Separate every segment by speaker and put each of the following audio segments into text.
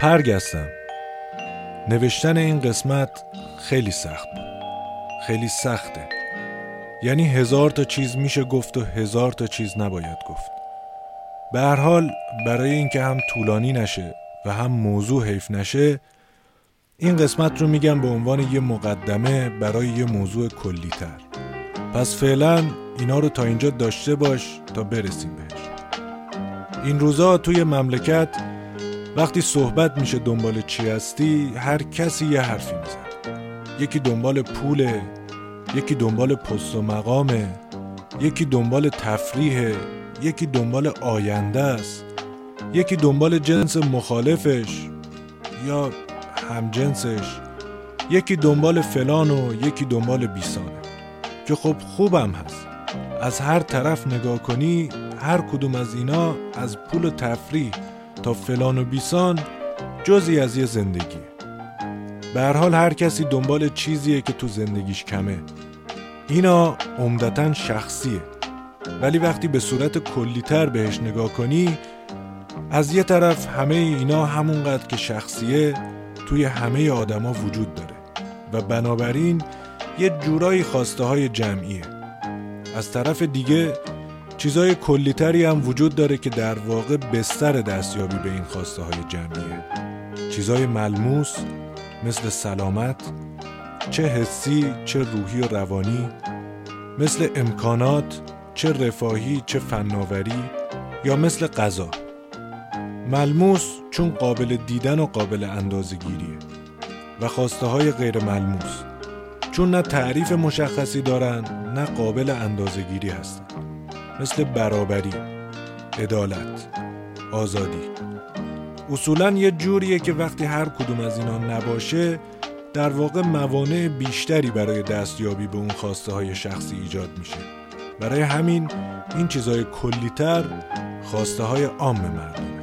Speaker 1: پرگستم نوشتن این قسمت خیلی سخت. بود خیلی سخته. یعنی هزار تا چیز میشه گفت و هزار تا چیز نباید گفت. به هر حال برای اینکه هم طولانی نشه و هم موضوع حیف نشه این قسمت رو میگم به عنوان یه مقدمه برای یه موضوع کلی تر پس فعلا اینا رو تا اینجا داشته باش تا برسیم بهش. این روزا توی مملکت وقتی صحبت میشه دنبال چی هستی هر کسی یه حرفی میزن یکی دنبال پوله یکی دنبال پست و مقامه یکی دنبال تفریحه یکی دنبال آینده است یکی دنبال جنس مخالفش یا همجنسش یکی دنبال فلان و یکی دنبال بیسانه. که خب خوبم هست. از هر طرف نگاه کنی هر کدوم از اینا از پول و تفریح تا فلان و بیسان جزی از یه زندگیه به هر حال هر کسی دنبال چیزیه که تو زندگیش کمه. اینا عمدتا شخصیه. ولی وقتی به صورت کلیتر بهش نگاه کنی از یه طرف همه اینا همونقدر که شخصیه توی همه آدما وجود داره. و بنابراین یه جورایی خواسته های جمعیه. از طرف دیگه چیزای کلیتری هم وجود داره که در واقع بستر دستیابی به این خواسته های جمعیه. چیزای ملموس مثل سلامت چه حسی چه روحی و روانی مثل امکانات چه رفاهی چه فناوری یا مثل غذا. ملموس چون قابل دیدن و قابل اندازه گیریه و خواسته های غیر ملموس. چون نه تعریف مشخصی دارن نه قابل اندازه گیری هستن. مثل برابری عدالت آزادی. اصولا یه جوریه که وقتی هر کدوم از اینا نباشه در واقع موانع بیشتری برای دستیابی به اون خواسته های شخصی ایجاد میشه. برای همین این چیزهای کلیتر خواسته های عام مردمه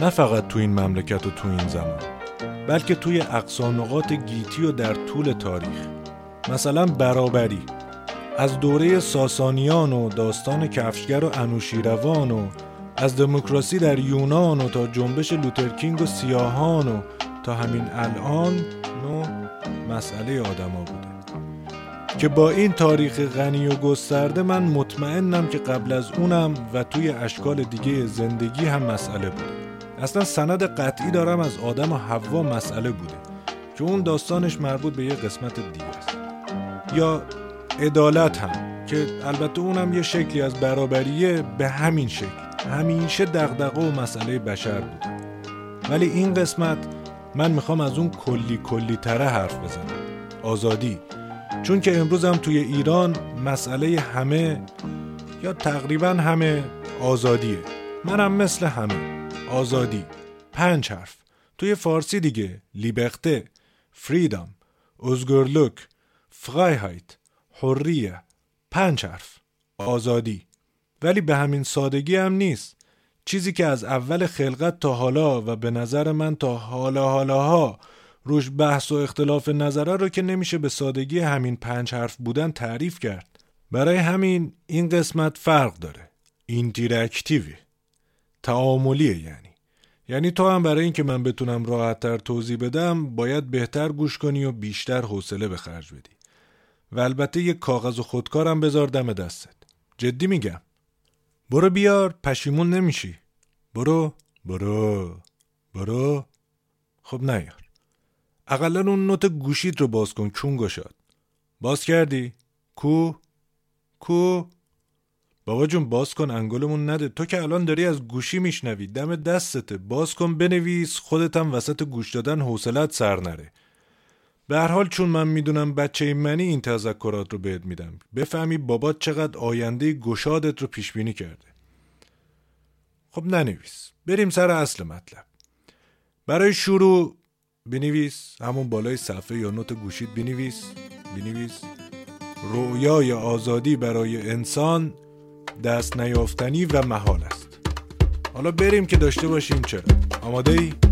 Speaker 1: نه فقط تو این مملکت و تو این زمان بلکه توی اقصانقات گیتی و در طول تاریخ. مثلا برابری. از دوره ساسانیان و داستان کفشگر و انوشیروان و از دموکراسی در یونان و تا جنبش لوترکینگ و سیاهان و تا همین الان نو مسئله آدما بوده. که با این تاریخ غنی و گسترده من مطمئنم که قبل از اونم و توی اشکال دیگه زندگی هم مسئله بوده. اصلا سند قطعی دارم از آدم و حوا مسئله بوده که اون داستانش مربوط به یه قسمت دیگه است. یا عدالت هم که البته اونم یه شکلی از برابریه به همین شکل. همیشه دغدغه و مسئله بشر بوده ولی این قسمت من می‌خوام از اون کلی کلی تره حرف بزنم. آزادی. چون که امروز هم توی ایران مسئله همه یا تقریبا همه آزادیه. منم مثل همه. آزادی. پنج حرف. توی فارسی دیگه. لیبخته فریدم ازگرلوک فرایهایت حریه. پنج حرف. آزادی. ولی به همین سادگی هم نیست. چیزی که از اول خلقت تا حالا و به نظر من تا حالا حالاها روش بحث و اختلاف نظره رو که نمیشه به سادگی همین پنج حرف بودن تعریف کرد. برای همین این قسمت فرق داره. اینتراکتیوی. تعاملیه یعنی. یعنی تو هم برای اینکه من بتونم راحتتر توضیح بدم باید بهتر گوش کنی و بیشتر حوصله به خرج بدی. و البته یه کاغذ و خودکارم بذار دم دستت. جدی میگم. برو بیار پشیمون نمیشی. برو برو برو. خب نیار. اقلا اون نوت گوشید رو باز کن چون گشاد. باز کردی؟ کو؟ کو؟ بابا جون باز کن انگلمون نده. تو که الان داری از گوشی میشنوی. دم دستته. باز کن بنویس خودتم وسط گوش دادن حوصلت سر نره. به هر حال چون من می‌دونم بچه منی این تذکرات رو بهت میدم بفهمی بابات چقدر آینده گشادت رو پیش بینی کرده. خب ننویس. بریم سر اصل مطلب. برای شروع بنویس همون بالای صفحه یا نوت گوشید بنویس. بنویس. رویای آزادی برای انسان دست نیافتنی و محال است. حالا بریم که داشته باشیم چرا. آماده ای؟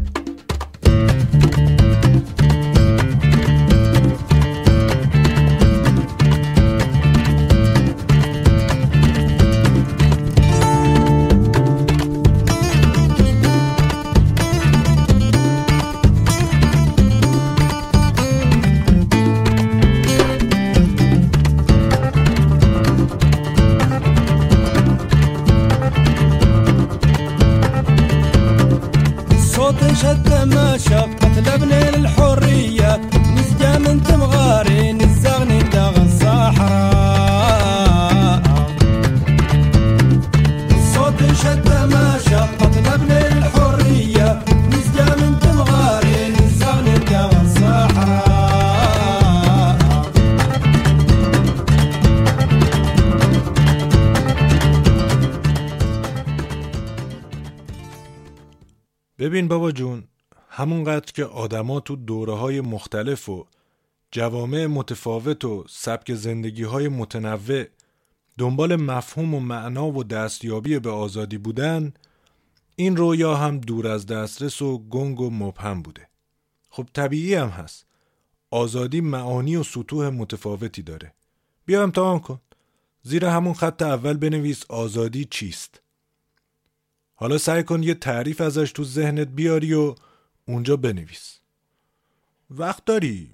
Speaker 1: ببین بابا جون همونقدر که آدما تو دوره های مختلف و جوامع متفاوت و سبک زندگی های متنوع دنبال مفهوم و معنا و دستیابی به آزادی بودن این رویا هم دور از دسترس و گنگ و مبهم بوده. خب طبیعی هم هست. آزادی معانی و سطوح متفاوتی داره. بیا امتحان کن. زیر همون خط اول بنویس آزادی چیست. حالا سعی کن یه تعریف ازش تو ذهنت بیاری و اونجا بنویس. وقت داری؟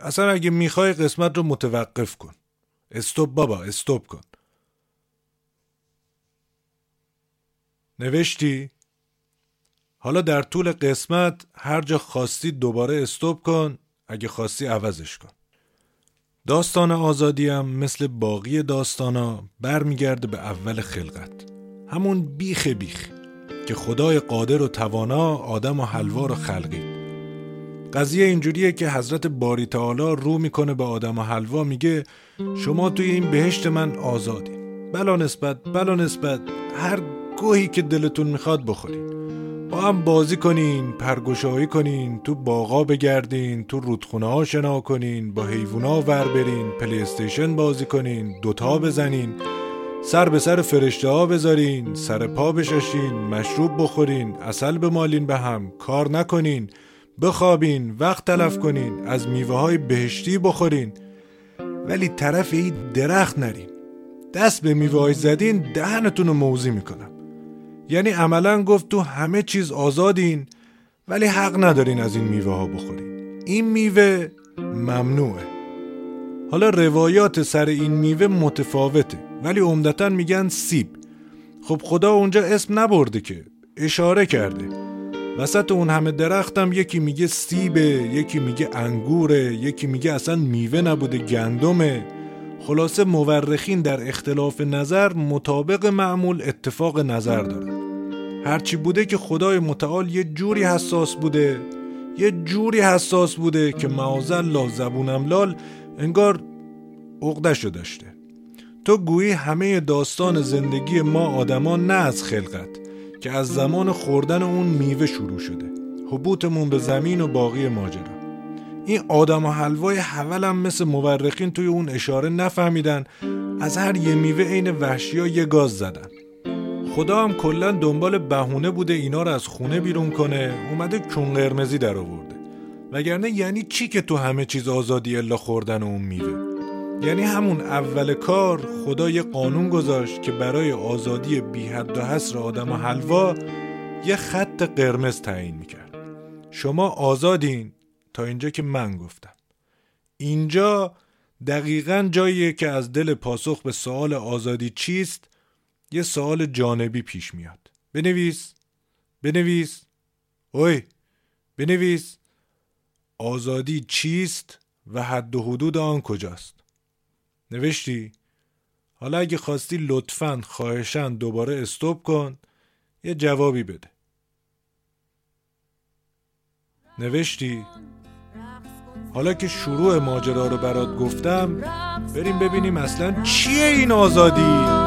Speaker 1: اصلا اگه می‌خوای قسمت رو متوقف کن. استوب بابا استوب کن. نوشتی؟ حالا در طول قسمت هر جا خواستی دوباره استوب کن اگه خواستی عوضش کن. داستان آزادی هم مثل باقی داستانا برمیگرده به اول خلقت. همون بیخ بیخ که خدای قادر و توانا آدم و حوا رو خلقید قضیه اینجوریه که حضرت باری تعالی رو می‌کنه به آدم و حوا میگه شما توی این بهشت من آزادی. بلا نسبت بلا نسبت هر گوهی که دلتون می‌خواد بخورین. با هم بازی کنین پرگشایی کنین تو باغا بگردین تو رودخونه ها شنا کنین با حیوونا ور برین پلی استیشن بازی کنین دوتا بزنین. سر به سر فرشته ها بذارین سر پا بشاشین مشروب بخورین اصل بمالین به هم کار نکنین بخوابین وقت تلف کنین از میوه های بهشتی بخورین. ولی طرف این درخت نرین. دست به میوه های زدین دهنتون رو موزی می‌کنم. یعنی عملا گفت تو همه چیز آزادین ولی حق ندارین از این میوه ها بخورین. این میوه ممنوعه. حالا روایات سر این میوه متفاوته. ولی عمدتا میگن سیب. خب خدا اونجا اسم نبرده که اشاره کرده. وسط اون همه درختم یکی میگه سیبه یکی میگه انگوره یکی میگه اصلا میوه نبوده گندمه. خلاصه مورخین در اختلاف نظر مطابق معمول اتفاق نظر دارن. هرچی بوده که خدای متعال یه جوری حساس بوده یه جوری حساس بوده که معاذ لا زبونم لال انگار عقدشو داشته تو گویی همه داستان زندگی ما آدما نه از خلقت که از زمان خوردن اون میوه شروع شده. حبوطمون به زمین و باقی ماجرا. این آدم و حلوای حولم مثل مورخین توی اون اشاره نفهمیدن. از هر یه میوه عین وحشی یه گاز زدن. خدا هم کلا دنبال بهونه بوده اینا رو از خونه بیرون کنه اومده کون قرمزی در آورده. وگرنه یعنی چی که تو همه چیز آزادی الا خوردن اون میوه؟ یعنی همون اول کار خدا یه قانون گذاشت که برای آزادی بی حد و حصر آدم و حلوا یه خط قرمز تعیین می‌کرد. شما آزادین تا اینجا که من گفتم. اینجا دقیقا جاییه که از دل پاسخ به سوال آزادی چیست؟ یه سوال جانبی پیش میاد. بنویس بنویس. اوی بنویس. آزادی چیست و حد و حدود آن کجاست؟ نوشتی؟ حالا اگه خواستی لطفا خواهشن دوباره استوب کن یه جوابی بده. نوشتی؟ حالا که شروع ماجرا رو برات گفتم بریم ببینیم اصلا چیه این آزادی؟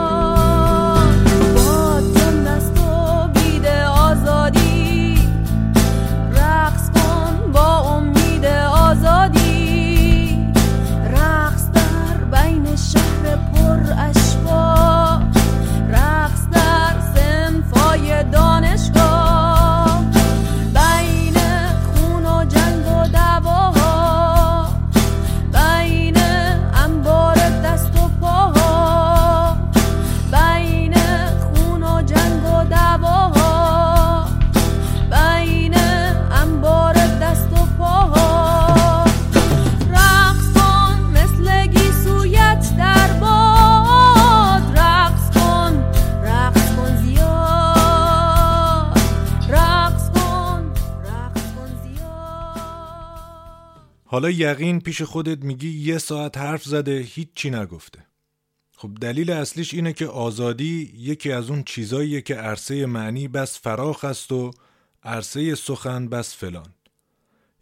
Speaker 1: حالا یقین پیش خودت میگی یه ساعت حرف زده هیچی نگفته. خب دلیل اصلیش اینه که آزادی یکی از اون چیزاییه که عرصه معنی بس فراخ است و عرصه سخن بس فلان.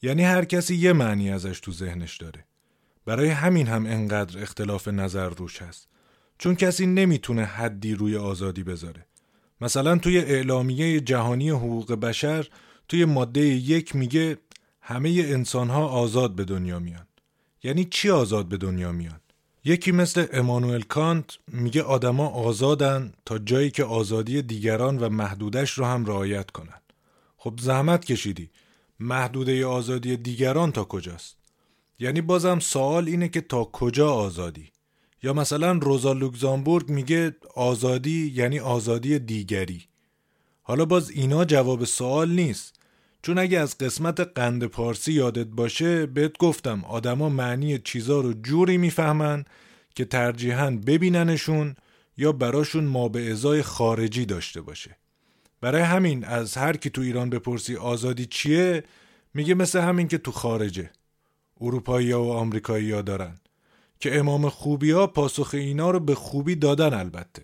Speaker 1: یعنی هر کسی یه معنی ازش تو ذهنش داره. برای همین هم انقدر اختلاف نظر روش هست. چون کسی نمی‌تونه حدی روی آزادی بذاره. مثلا توی اعلامیه جهانی حقوق بشر توی ماده یک میگه همه انسان ها آزاد به دنیا میان. یعنی چی آزاد به دنیا میان؟ یکی مثل امانوئل کانت میگه آدما آزادن تا جایی که آزادی دیگران و محدودش رو هم رعایت کنن. خب زحمت کشیدی. محدوده آزادی دیگران تا کجاست؟ یعنی بازم سوال اینه که تا کجا آزادی؟ یا مثلا روزا لوکزامبورگ میگه آزادی یعنی آزادی دیگری. حالا باز اینا جواب سوال نیست. چون اگه از قسمت قند پارسی یادت باشه بهت گفتم آدما معنی چیزا رو جوری می‌فهمن که ترجیحاً ببیننشون یا براشون ما به ازای خارجی داشته باشه. برای همین از هر کی تو ایران بپرسی آزادی چیه میگه مثل همین که تو خارجه. اروپایی و آمریکایی ها دارن که امام خوبی ها پاسخ اینا رو به خوبی دادن البته.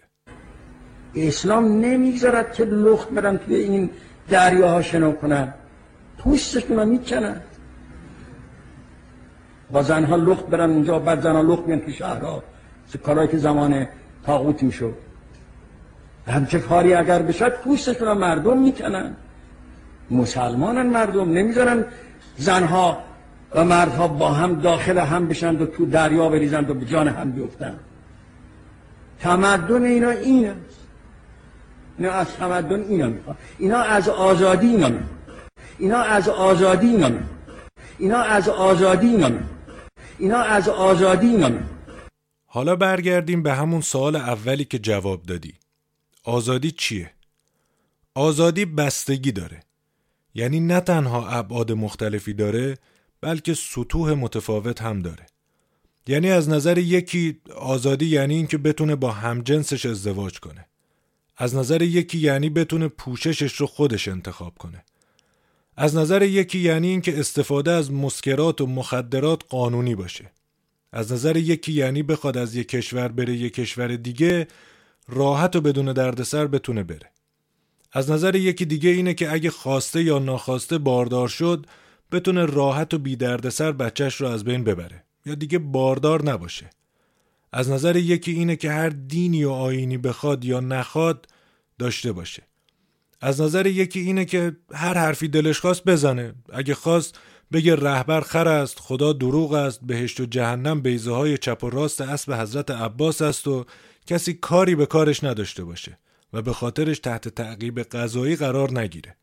Speaker 2: اسلام نمی‌ذارد که لخت برن توی این دریاها شنا کنن. پوستشون رو می‌کنن با زنها لخت برن اونجا بعد زنها لخت بیان تو شهرها. کارهایی که زمان تاغوت می‌شد. همچه کاری اگر بشد پوستشون رو مردم می‌کنن مسلمانن مردم نمی‌ذارن زنها و مردها با هم داخل هم بشن و تو دریا بریزند و به جان هم بیفتن. تمدن اینا این است اینا از تمدن اینا می‌خواد اینا از آزادی اینا می‌خواد اینا از آزادی می‌خواد اینا از آزادی می‌خواد اینا از آزادی می‌خواد
Speaker 1: حالا برگردیم به همون سوال اولی که جواب دادی. آزادی چیه؟ آزادی بستگی داره. یعنی نه تنها ابعاد مختلفی داره بلکه سطوح متفاوت هم داره. یعنی از نظر یکی آزادی یعنی اینکه بتونه با همجنسش ازدواج کنه. از نظر یکی یعنی بتونه پوششش رو خودش انتخاب کنه. از نظر یکی یعنی اینکه استفاده از مسکرات و مخدرات قانونی باشه. از نظر یکی یعنی بخواد از یک کشور بره یک کشور دیگه راحت و بدون دردسر بتونه بره. از نظر یکی دیگه اینه که اگه خواسته یا ناخواسته باردار شد بتونه راحت و بی دردسر بچهش رو از بین ببره. یا دیگه باردار نباشه. از نظر یکی اینه که هر دینی و آینی بخواد یا نخواد داشته باشه. از نظر یکی اینه که هر حرفی دلش خواست بزنه. اگه خواست بگه رهبر خر است خدا دروغ است بهشت و جهنم بیزه های چپ و راست اسب حضرت عباس است و کسی کاری به کارش نداشته باشه و به خاطرش تحت تعقیب قضایی قرار نگیره.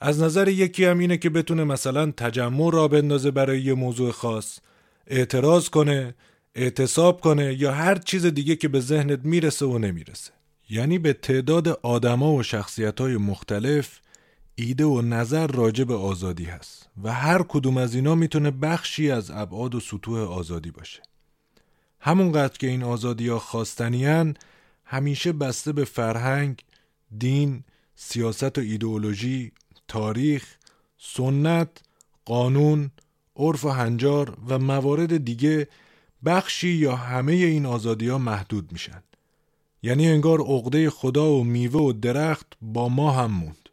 Speaker 1: از نظر یکی هم اینه که بتونه مثلا تجمع را بندازه برای یه موضوع خاص اعتراض کنه اعتصاب کنه یا هر چیز دیگه که به ذهنت می‌رسه و نمی‌رسه. یعنی به تعداد آدما و شخصیت های مختلف ایده و نظر راجع به آزادی هست و هر کدوم از اینا می‌تونه بخشی از ابعاد و سطوح آزادی باشه همونقدر که این آزادی ها خواستنیان همیشه بسته به فرهنگ، دین، سیاست و ایدئولوژی، تاریخ، سنت، قانون، عرف و هنجار و موارد دیگه بخشی یا همه این آزادی ها محدود میشن. یعنی انگار عقده خدا و میوه و درخت با ما هم موند.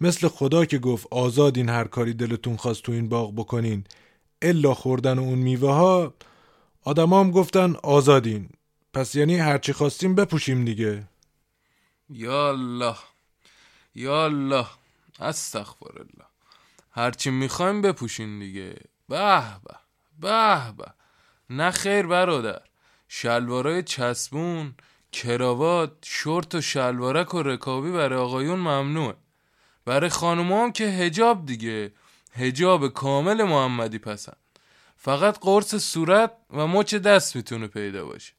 Speaker 1: مثل خدا که گفت آزادین هر کاری دلتون خواست تو این باغ بکنین الا خوردن اون میوه ها آدم هم گفتن آزادین. پس یعنی هرچی خواستیم بپوشیم دیگه.
Speaker 3: یا الله یا الله استغفر الله هرچی می‌خوایم بپوشین دیگه. به به به به. نه خیر برادر. شلوارای چسبون کراوات شورت و شلوارک و رکابی برای آقایون ممنوعه. برای خانوما هم که هجاب دیگه. هجاب کامل محمدی پسند. فقط قرص صورت و مچ دست می‌تونه پیدا باشه.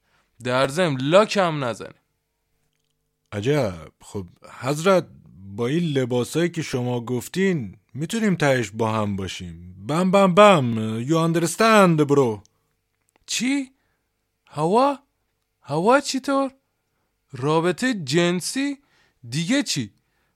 Speaker 3: در ضمن لاک هم نزنه.
Speaker 1: عجب. خب حضرت با این لباسایی که شما گفتین می‌تونیم تهش با هم باشیم. بم بم بم. یو اندرستند برو
Speaker 3: چی؟ هوا؟ هوا چطور؟ رابطه جنسی؟ دیگه چی؟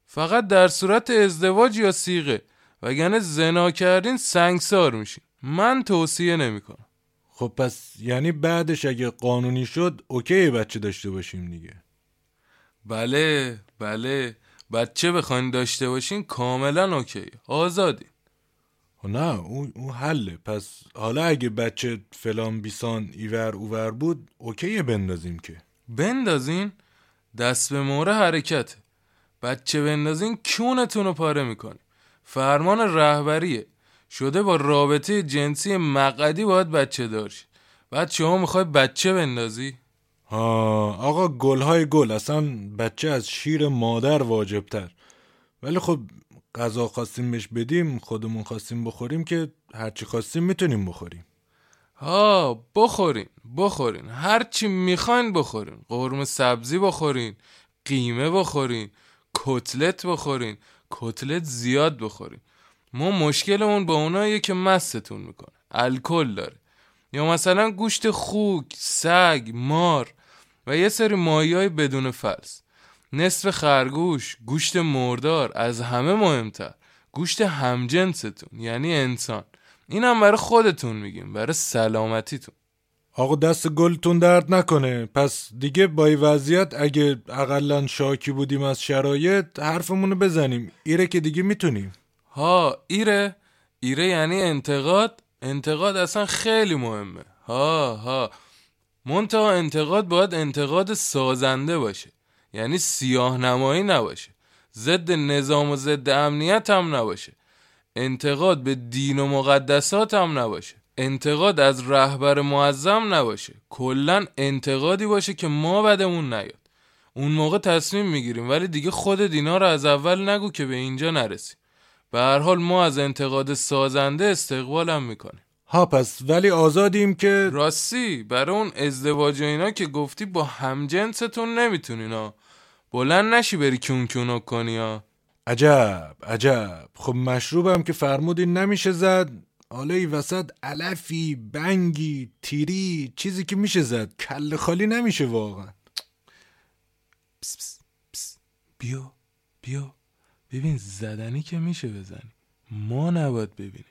Speaker 3: فقط در صورت ازدواج یا سیغه. وگرنه زنا کردین سنگسار میشین. من توصیه نمی‌کنم.
Speaker 1: خب پس یعنی بعدش اگه قانونی شد اوکی بچه داشته باشیم دیگه.
Speaker 3: بله بله. بچه بخواین داشته باشین کاملا اوکی. آزادی
Speaker 1: خب نه اون اون حله. پس حالا اگه بچه فلان بیسان اینور اونور بود اوکی بندازیم که.
Speaker 3: بندازین؟ دست به مهره حرکته بچه بندازین کونتون رو پاره می‌کنی فرمان رهبریه. شده با رابطه جنسی مقدی باید بچه داشت بعد شما می‌خوای بچه بندازی؟
Speaker 1: ها آقا گلهای گل اصلا بچه از شیر مادر واجبتر. ولی خب غذا خواستیم بهش بدیم خودمون خواستیم بخوریم که هرچی خواستیم می‌تونیم بخوریم.
Speaker 3: ها بخورین بخورین هرچی می‌خواین بخورین قرم سبزی بخورین قیمه بخورین کتلت بخورین کتلت زیاد بخورین. ما مشکلمون با اوناییه که مستتون می‌کنه الکل داره. یا مثلا گوشت خوک سگ مار و یه سری ماهی بدون فلس. نصف خرگوش گوشت مردار از همه مهمتر گوشت همجنستون یعنی انسان. اینم برای خودتون میگیم برای سلامتیتون.
Speaker 1: آقا دست گلتون درد نکنه. پس دیگه با این وضعیت اگه اقلا شاکی بودیم از شرایط حرفمونو بزنیم. ایره که دیگه می‌تونیم.
Speaker 3: ها ایره؟ ایره یعنی انتقاد؟ انتقاد اصلا خیلی مهمه. ها ها. منتها انتقاد باید انتقاد سازنده باشه. یعنی سیاه نمایی نباشه. ضد نظام و ضد امنیت هم نباشه. انتقاد به دین و مقدسات هم نباشه. انتقاد از رهبر معظم نباشه. کلا انتقادی باشه که ما بدمون نیاد. اون موقع تصمیم می‌گیریم ولی دیگه خود دینا رو از اول نگو که به اینجا نرسیم. به هر حال ما از انتقاد سازنده استقبالم می‌کنیم.
Speaker 1: ها پس ولی آزادیم که
Speaker 3: راستی برای اون ازدواج و اینا که گفتی با همجنستون نمی‌تونین ها. بلند نشی بری کون کونو کنی ها.
Speaker 1: عجب عجب. خب مشروبم که فرمودی نمیشه زد. حالا ای وسط علفی بنگی تیری چیزی که میشه زد. کل خالی نمیشه واقعا.
Speaker 3: پس پس پس. بیا بیا. ببین زدنی که میشه بزنی. ما نباید ببینیم.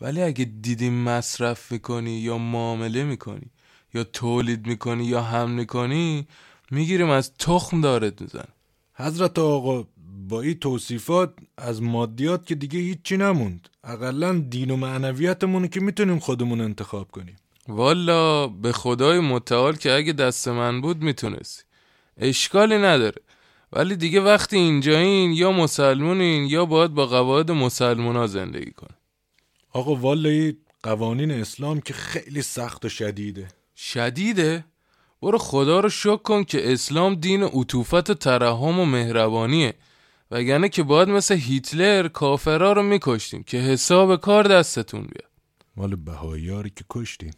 Speaker 3: ولی اگه دیدیم مصرف می‌کنی یا معامله می‌کنی یا تولید می‌کنی یا حمل می‌کنی می‌گیریم از تخم دارت میزن
Speaker 1: حضرت آقا با این توصیفات از مادیات که دیگه هیچی نموند. اقلا دین و معنویتمون که می‌تونیم خودمون انتخاب کنیم.
Speaker 3: والا به خدای متعال که اگه دست من بود می‌تونستی. اشکالی نداره. ولی دیگه وقتی اینجایین یا مسلمونین یا باید با قواعد مسلمونا زندگی کن.
Speaker 1: آقا والا قوانین اسلام که خیلی سخت و شدیده.
Speaker 3: شدیده؟ برو خدا رو شکر کن که اسلام دین عطوفت و ترحم و مهربانیه. وگرنه که باید مثل هیتلر کافرا رو میکشتیم که حساب کار دستتون بیاد.
Speaker 1: مال بهایی که کشتیم.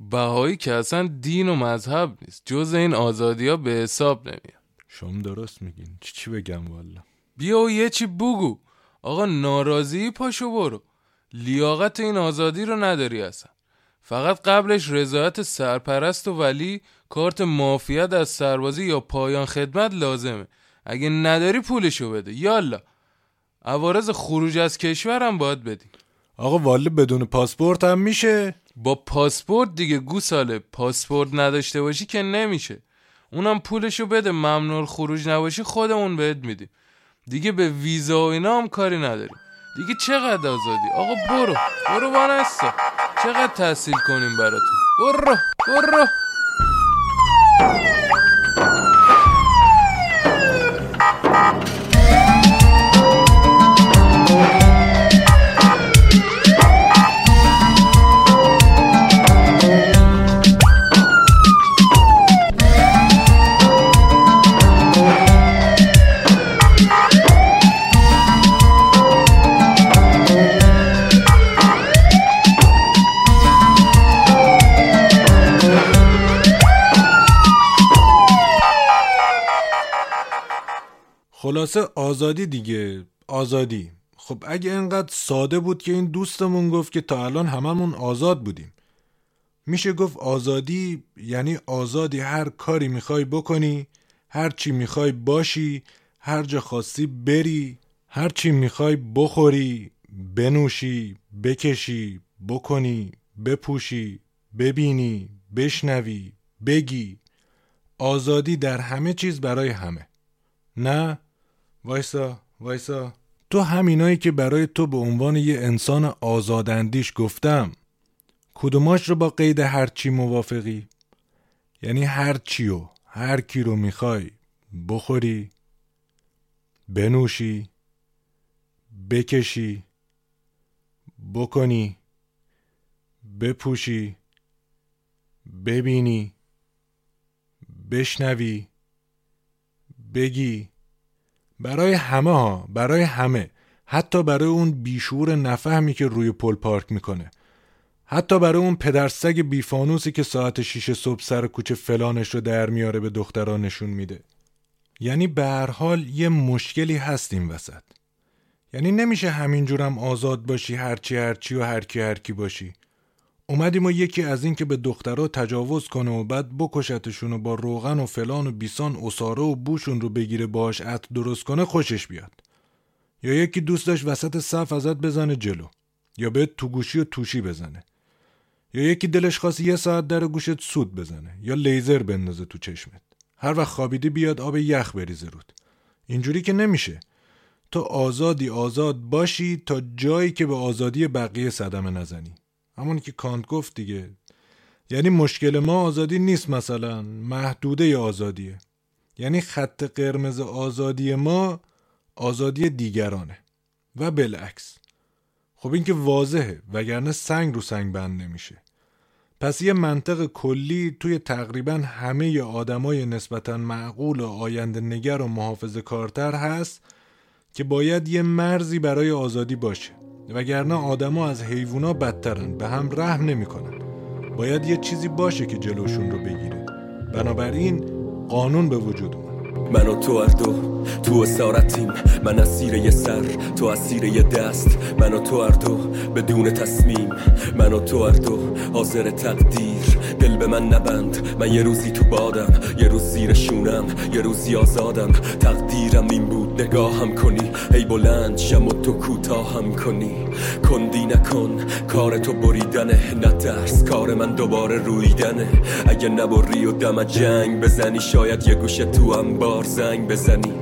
Speaker 3: بهایی که اصلا دین و مذهب نیست. جز این آزادی ها به حساب نمیاد.
Speaker 1: شما درست میگین. چی چی بگم والا؟
Speaker 3: بیا و یه چی بگو. آقا ناراضی؟ پاشو برو. لیاقت این آزادی رو نداری اصلا. فقط قبلش رضایت سرپرست و ولی کارت مافیت از سربازی یا پایان خدمت لازمه. اگه نداری پولشو بده. یالا. عوارض خروج از کشورم باید بدی.
Speaker 1: آقا والا بدون پاسپورت هم میشه؟
Speaker 3: با پاسپورت دیگه گوساله. پاسپورت نداشته باشی که نمیشه. اونم پولشو بده. ممنوع خروج نباشی خودمون بهت میدیم. دیگه به ویزا و اینا هم کاری نداریم. دیگه چقدر آزادی؟ آقا برو. برو وانستا. چقدر تحصیل کنیم براتون؟ برو. برو.
Speaker 1: آزادی دیگه آزادی. خب اگه انقدر ساده بود که این دوستمون گفت که تا الان هممون آزاد بودیم. میشه گفت آزادی یعنی آزادی هر کاری می‌خوای بکنی هر چی می‌خوای باشی هر جا خواستی بری هر چی می‌خوای بخوری بنوشی بکشی بکنی بپوشی ببینی بشنوی بگی. آزادی در همه چیز برای همه. نه وایسا وایسا تو همینایی که برای تو به عنوان یه انسان آزاداندیش گفتم کدوماش رو با قید هرچی موافقی؟ یعنی هر چی و هر کی رو می‌خوای بخوری بنوشی بکشی بکنی بپوشی ببینی بشنوی بگی برای همه ها برای همه. حتی برای اون بیشور نفهمی که روی پل پارک می‌کنه. حتی برای اون پدرسگ بیفانوسی که ساعت شیش صبح سر کوچه فلانش رو در میاره به دختران نشون میده. یعنی به هر حال یه مشکلی هست این وسط. یعنی نمیشه همینجورم آزاد باشی هرچی هرچی و هرکی هرکی باشی. اومدیم و یکی از این که به دخترها تجاوز کنه و بعد بکشتشون و با روغن و فلان و بیسان اساره و بوشون رو بگیره باش عطر درست کنه خوشش بیاد. یا یکی دوست داشت وسط صف ازت بزنه جلو یا به تو گوشی و توشی بزنه. یا یکی دلش خواست یه ساعت در گوشت سود بزنه یا لیزر بندازه تو چشمت. هر وقت خوابیدی بیاد آب یخ بریزه رود. اینجوری که نمیشه. تو آزادی آزاد باشی تا جایی که به آزادی بقیه صدمه نزنی. همون که کانت گفت دیگه. یعنی مشکل ما آزادی نیست مثلا محدوده آزادیه. یعنی خط قرمز آزادی ما آزادی دیگرانه و بالعکس. خب این که واضحه وگرنه سنگ رو سنگ بند نمیشه. پس یه منطق کلی توی تقریبا همه آدمای نسبتا معقول و آینده نگر و محافظ کارتر هست که باید یه مرزی برای آزادی باشه. وگرنه آدما از حیوونا بدترن به هم رحم نمی‌کنن. باید یه چیزی باشه که جلوشون رو بگیره. بنابراین قانون به وجود اومد.
Speaker 4: من و تو هر دو تو اسارتیم من اسیر یه سر تو اسیر یه دست. من و تو هر دو بدون تصمیم. من و تو هر دو حاضر تقدیر. دل به من نبند. من یه روزی تو بادم یه روز زیر شونم یه روزی آزادم. تقدیرم این بود نگاهم کنی. ای بلند شم و تو کوتاهم کنی. کندی نکن کار تو بریدنه. نه درس کار من دوباره رویدنه. اگه نبری و دم جنگ بزنی شاید یه گوشه تو هم بار زنگ بزنی.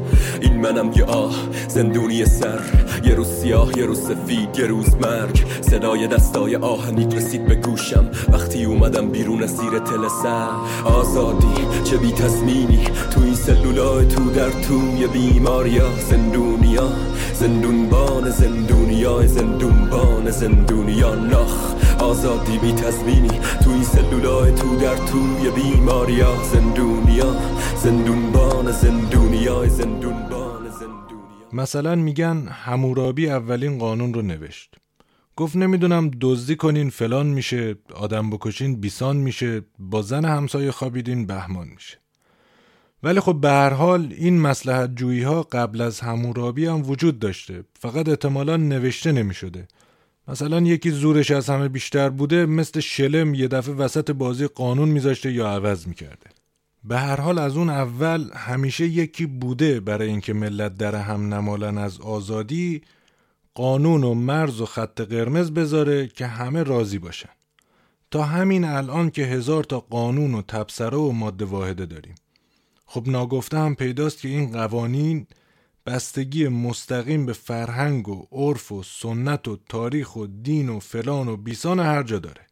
Speaker 4: این منم یه آه زندونی سر یه روز سیاه یه روز سفید یه روز مرگ. صدای دستای آهنیت رسید به گوشم. وقتی اومدم بیرون از زیر تل سر آزادی چه بی تزمینی تو این سلولای تو در توی بیماریا زندونیا زندونبان زندونیا زندونبان زندونیا نخ آزادی بی تزمینی تو این سلولای تو در توی بیماریا زندونیا زندونبان زندونیا زندونبان زندونیا.
Speaker 1: مثلا میگن همورابی اولین قانون رو نوشت. گفت نمی‌دونم دزدی کنین فلان میشه آدم بکشین بیسان میشه با زن همسایه خوابیدین بهمان میشه. ولی خب به هر حال این مسلحت جویی ها قبل از همورابی هم وجود داشته. فقط احتمالا نوشته نمی‌شده. مثلا یکی زورش از همه بیشتر بوده مثل شلم یه دفعه وسط بازی قانون میذاشته یا عوض می‌کرده. به هر حال از اون اول همیشه یکی بوده برای اینکه ملت در هم نمالن از آزادی قانون و مرز و خط قرمز بذاره که همه راضی باشن. تا همین الان که هزار تا قانون و تبصره و ماده واحده داریم. خب ناگفته هم پیداست که این قوانین بستگی مستقیم به فرهنگ و عرف و سنت و تاریخ و دین و فلان و بیسان هر جا داره.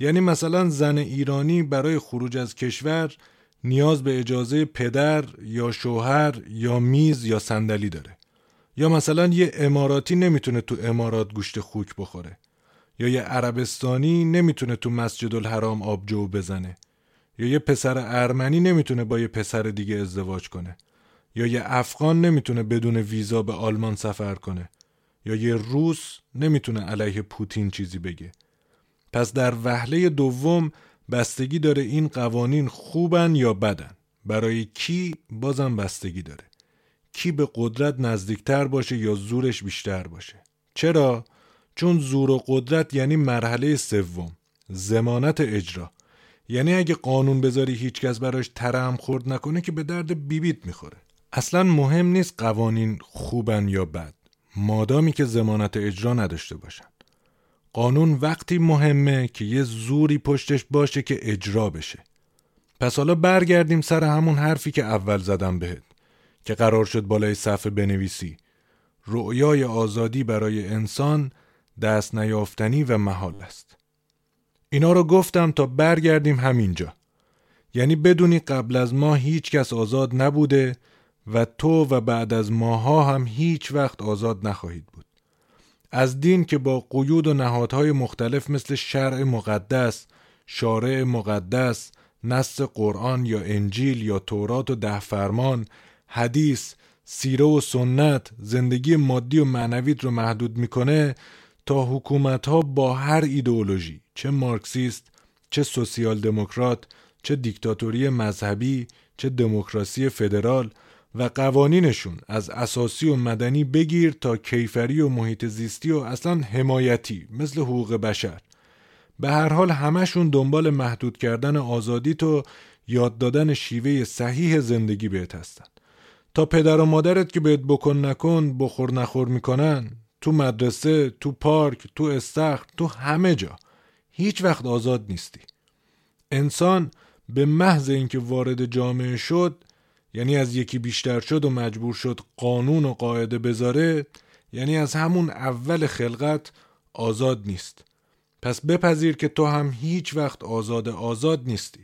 Speaker 1: یعنی مثلا زن ایرانی برای خروج از کشور نیاز به اجازه پدر یا شوهر یا میز یا صندلی داره. یا مثلا یه اماراتی نمی‌تونه تو امارات گوشت خوک بخوره. یا یه عربستانی نمی‌تونه تو مسجد الحرام آبجو بزنه. یا یه پسر ارمنی نمی‌تونه با یه پسر دیگه ازدواج کنه. یا یه افغان نمی‌تونه بدون ویزا به آلمان سفر کنه یا یه روس نمی‌تونه علیه پوتین چیزی بگه. پس در وهله دوم بستگی داره این قوانین خوبن یا بدن. برای کی؟ بازم بستگی داره. کی به قدرت نزدیکتر باشه یا زورش بیشتر باشه؟ چرا؟ چون زور و قدرت یعنی مرحله سوم زمانت اجرا. یعنی اگه قانون بذاری هیچکس براش ترم خورد نکنه که به درد بیبیت می‌خوره. اصلا مهم نیست قوانین خوبن یا بد. مادامی که زمانت اجرا نداشته باشن. قانون وقتی مهمه که یه زوری پشتش باشه که اجرا بشه. پس حالا برگردیم سر همون حرفی که اول زدم بهت که قرار شد بالای صفحه بنویسی. رؤیای آزادی برای انسان دست نیافتنی و محال است. اینا رو گفتم تا برگردیم همینجا. یعنی بدونی قبل از ما هیچ کس آزاد نبوده و تو و بعد از ماها هم هیچ وقت آزاد نخواهید بود. از دین که با قیود و نهادهای مختلف مثل شرع مقدس، شارع مقدس، نص قرآن یا انجیل یا تورات و ده فرمان، حدیث، سیره و سنت زندگی مادی و معنویت رو محدود می‌کنه تا حکومت ها با هر ایدئولوژی چه مارکسیست چه سوسیال دموکرات چه دیکتاتوری مذهبی چه دموکراسی فدرال و قوانینشون از اساسی و مدنی بگیر تا کیفری و محیط زیستی و اصلا حمایتی مثل حقوق بشر. به هر حال همشون دنبال محدود کردن آزادی تو یاد دادن شیوه صحیح زندگی بهت هستن. تا پدر و مادرت که بهت بکن نکن بخور نخور می‌کنن تو مدرسه تو پارک تو استخر تو همه جا. هیچ وقت آزاد نیستی. انسان به محض اینکه وارد جامعه شد یعنی از یکی بیشتر شد و مجبور شد قانون و قاعده بذاره یعنی از همون اول خلقت آزاد نیست. پس بپذیر که تو هم هیچ وقت آزاد آزاد نیستی.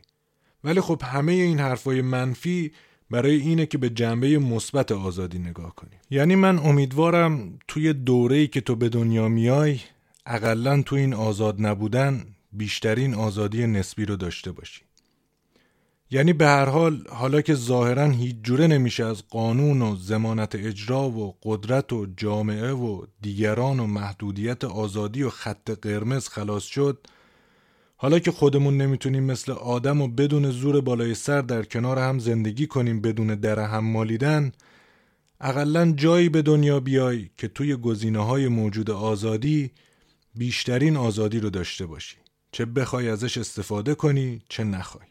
Speaker 1: ولی خب همه این حرفای منفی برای اینه که به جنبه مثبت آزادی نگاه کنیم یعنی من امیدوارم توی دوره‌ای که تو به دنیا میای اقلا تو این آزاد نبودن بیشترین آزادی نسبی رو داشته باشی. یعنی به هر حال حالا که ظاهرا هیچ جوره نمیشه از قانون و زمانت اجرا و قدرت و جامعه و دیگران و محدودیت آزادی و خط قرمز خلاص شد حالا که خودمون نمی‌تونیم مثل آدم و بدون زور بالای سر در کنار هم زندگی کنیم بدون در هم مالیدن اقلا جایی به دنیا بیای که توی گزینه های موجود آزادی بیشترین آزادی رو داشته باشی. چه بخوای ازش استفاده کنی چه نخوای.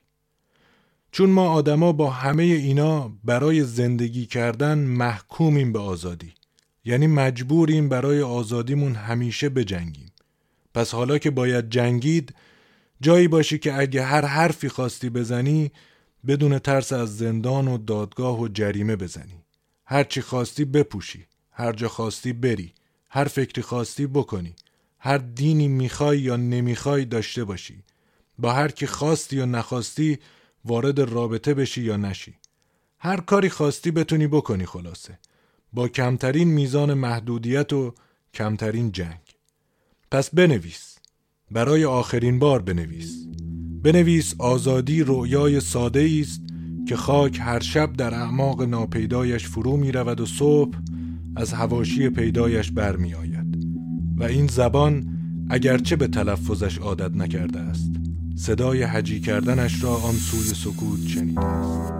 Speaker 1: چون ما آدما با همه اینا برای زندگی کردن محکومیم به آزادی. یعنی مجبوریم برای آزادیمون همیشه بجنگیم. پس حالا که باید جنگید جایی باشی که اگه هر حرفی خواستی بزنی بدون ترس از زندان و دادگاه و جریمه بزنی. هر چی خواستی بپوشی هر جا خواستی بری هر فکری خواستی بکنی. هر دینی می‌خوای یا نمی‌خوای داشته باشی. با هر کی خواستی یا نخواستی وارد رابطه بشی یا نشی. هر کاری خواستی بتونی بکنی خلاصه. با کمترین میزان محدودیت و کمترین جنگ. پس بنویس. برای آخرین بار بنویس. بنویس آزادی رویای ساده است که خاک هر شب در اعماق ناپیدایش فرو می رود و صبح از هواشی پیدایش برمی آید و این زبان اگرچه به تلفظش عادت نکرده است. صدای حجی کردنش را آن سوی سکوت شنیده است